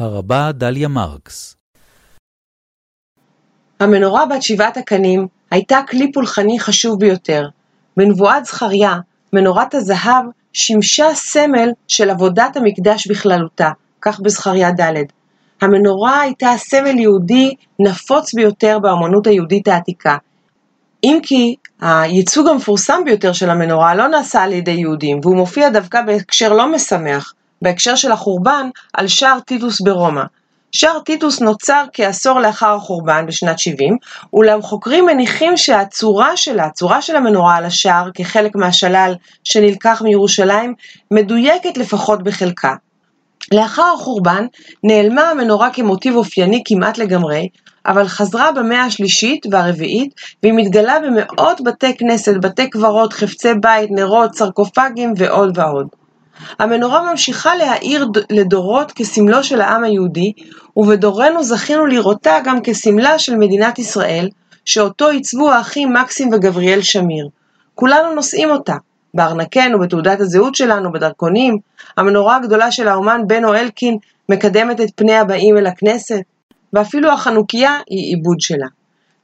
הרבה דליה מרקס המנורה בת שבעת הקנים הייתה כלי פולחני חשוב ביותר. בנבואת זכריה, מנורת הזהב שימשה סמל של עבודת המקדש בכללותה, כך בזכריה ד'. המנורה הייתה סמל יהודי נפוץ ביותר באמנות היהודית העתיקה. אם כי הייצוג המפורסם ביותר של המנורה לא נעשה על ידי יהודים, והוא מופיע דווקא בהקשר לא משמח, בהקשר של החורבן על שער טיטוס ברומא. שער טיטוס נוצר כעשור לאחר החורבן בשנת 70, אולם חוקרים מניחים שהצורה שלה, הצורה של המנורה על השער כחלק מהשלל שנלקח מירושלים, מדויקת לפחות בחלקה. לאחר החורבן נעלמה המנורה כמוטיב אופייני כמעט לגמרי, אבל חזרה במאה השלישית והרביעית, והיא מתגלה במאות בתי כנסת, בתי קברות, חפצי בית, נרות, סרקופגים ועוד ועוד. המנורה ממשיכה להאיר לדורות כסמלו של העם היהודי, ובדורנו זכינו לראותה גם כסמלה של מדינת ישראל, שאותו עיצבו האחים מקסים וגבריאל שמיר. כולנו נושאים אותה, בארנקנו, בתעודת הזהות שלנו, בדרכונים. המנורה הגדולה של האומן בנו אלקין מקדמת את פני הבאים אל הכנסת, ואפילו החנוכיה היא עיבוד שלה.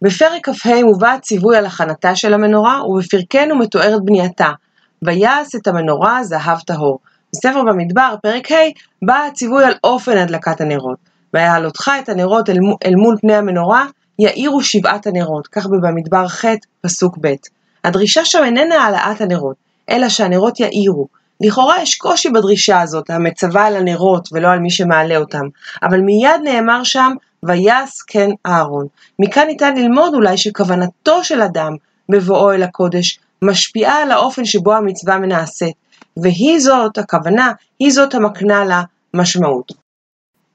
בפרק כ"ה מובא הציווי על הכנתה של המנורה, ובפרקנו מתוארת בנייתה, ויעש את המנורה זהב טהור. בספר במדבר, פרק ה', בא הציווי על אופן הדלקת הנרות. ויעלותך את הנרות אל, אל מול פני המנורה, יאירו שבעת הנרות, כך במדבר ח', פסוק ב'. הדרישה שם איננה העלאת הנרות, אלא שהנרות יאירו. לכאורה יש קושי בדרישה הזאת, המצווה על הנרות ולא על מי שמעלה אותם, אבל מיד נאמר שם, ויעש כן אהרון. מכאן ניתן ללמוד אולי שכוונתו של אדם בבואו אל הקודש משפיעה על האופן שבו המצווה מנעשית, והיא זאת, הכוונה, היא זאת המקנה לה משמעות.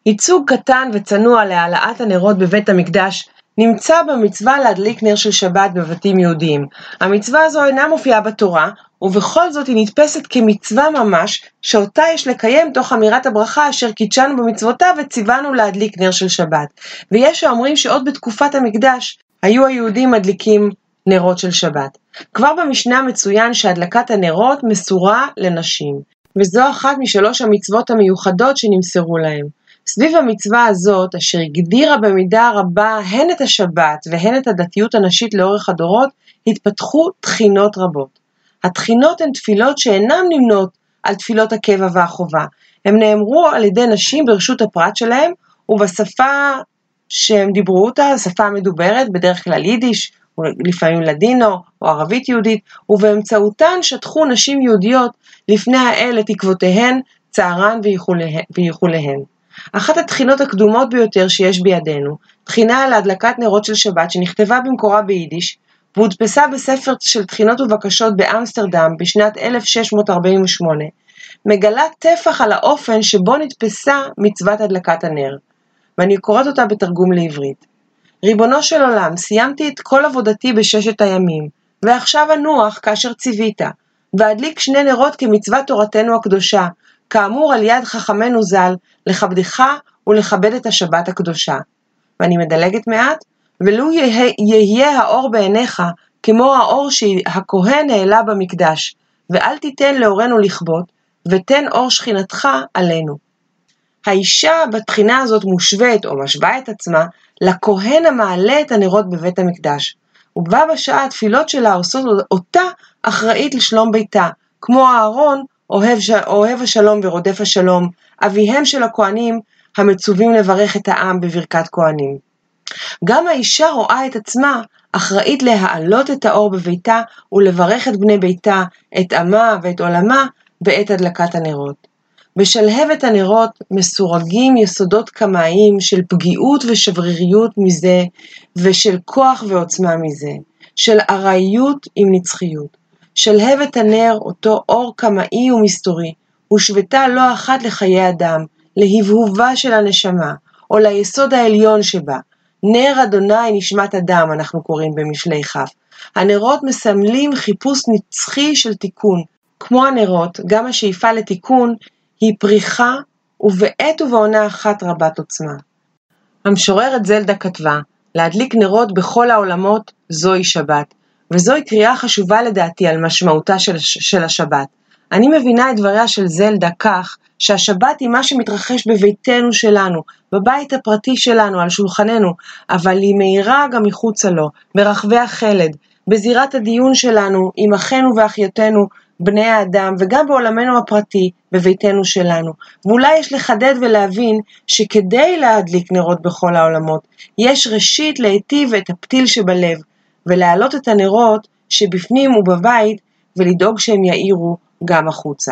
ייצוג קטן וצנוע להעלאת הנרות בבית המקדש נמצא במצווה להדליק נר של שבת בבתים יהודיים. המצווה הזו אינה מופיעה בתורה, ובכל זאת היא נתפסת כמצווה ממש, שאותה יש לקיים תוך אמירת הברכה אשר קידשנו במצוותיו וציוונו להדליק נר של שבת. ויש האומרים שעוד בתקופת המקדש היו היהודים מדליקים נרות של שבת. כבר במשנה מצוין שהדלקת הנרות מסורה לנשים, וזו אחת משלוש המצוות המיוחדות שנמסרו להם. סביב המצווה הזאת, אשר הגדירה במידה רבה הן את השבת והן את הדתיות הנשית לאורך הדורות, התפתחו תחינות רבות. התחינות הן תפילות שאינן נמנות על תפילות הקבע והחובה. הם נאמרו על ידי נשים ברשות הפרט שלהם, ובשפה שהם דיברו אותה, השפה המדוברת, בדרך כלל יידיש, לפעמים לדינו, או ערבית יהודית, ובאמצעותן שטחו נשים יהודיות לפני האל את תקוותיהן, צערן וייחוליהן. אחת התחינות הקדומות ביותר שיש בידינו, תחינה על הדלקת נרות של שבת שנכתבה במקורה ביידיש, והודפסה בספר של תחינות ובקשות באמסטרדם בשנת 1648, מגלה טפח על האופן שבו נתפסה מצוות הדלקת הנר, ואני קוראת אותה בתרגום לעברית. ריבונו של עולם, סיימתי את כל עבודתי בששת הימים, ועכשיו אנוח כאשר ציווית, ואדליק שני נרות כמצוות תורתנו הקדושה, כאמור על יד חכמנו ז"ל, לכבדך ולכבד את השבת הקדושה. ואני מדלגת מעט, ולו יהיה, יהיה האור בעיניך, כמו האור שהכהן העלה במקדש, ואל תיתן לאורנו לכבות, ותן אור שכינתך עלינו. האישה בתחינה הזאת מושווית, או משווה את עצמה, לכהן המעלה את הנרות בבית המקדש. ובה בשעה התפילות שלה עושות אותה אחראית לשלום ביתה, כמו אהרון, אוהב, אוהב השלום ורודף השלום, אביהם של הכהנים המצווים לברך את העם בברכת כהנים. גם האישה רואה את עצמה אחראית להעלות את האור בביתה ולברך את בני ביתה, את עמה ואת עולמה בעת הדלקת הנרות. בשלהבת הנרות מסורגים יסודות קמאיים של פגיעות ושבריריות מזה, ושל כוח ועוצמה מזה, של ארעיות עם נצחיות. שלהבת הנר, אותו אור קמאי ומסתורי, הושוותה לא אחת לחיי אדם, להבהובה של הנשמה, או ליסוד העליון שבה. נר אדוני נשמת אדם, אנחנו קוראים במשלי כ'. הנרות מסמלים חיפוש נצחי של תיקון. כמו הנרות, גם השאיפה לתיקון היא פריחה ובעת ובעונה אחת רבת עוצמה. המשוררת זלדה כתבה, להדליק נרות בכל העולמות זוהי שבת, וזוהי קריאה חשובה לדעתי על משמעותה של, של השבת. אני מבינה את דבריה של זלדה כך, שהשבת היא מה שמתרחש בביתנו שלנו, בבית הפרטי שלנו, על שולחננו, אבל היא מאירה גם מחוצה לו, ברחבי החלד, בזירת הדיון שלנו עם אחינו ואחיותינו בני האדם, וגם בעולמנו הפרטי, בביתנו שלנו. ואולי יש לחדד ולהבין שכדי להדליק נרות בכל העולמות, יש ראשית להיטיב את הפתיל שבלב, ולהעלות את הנרות שבפנים ובבית, ולדאוג שהם יאירו גם החוצה.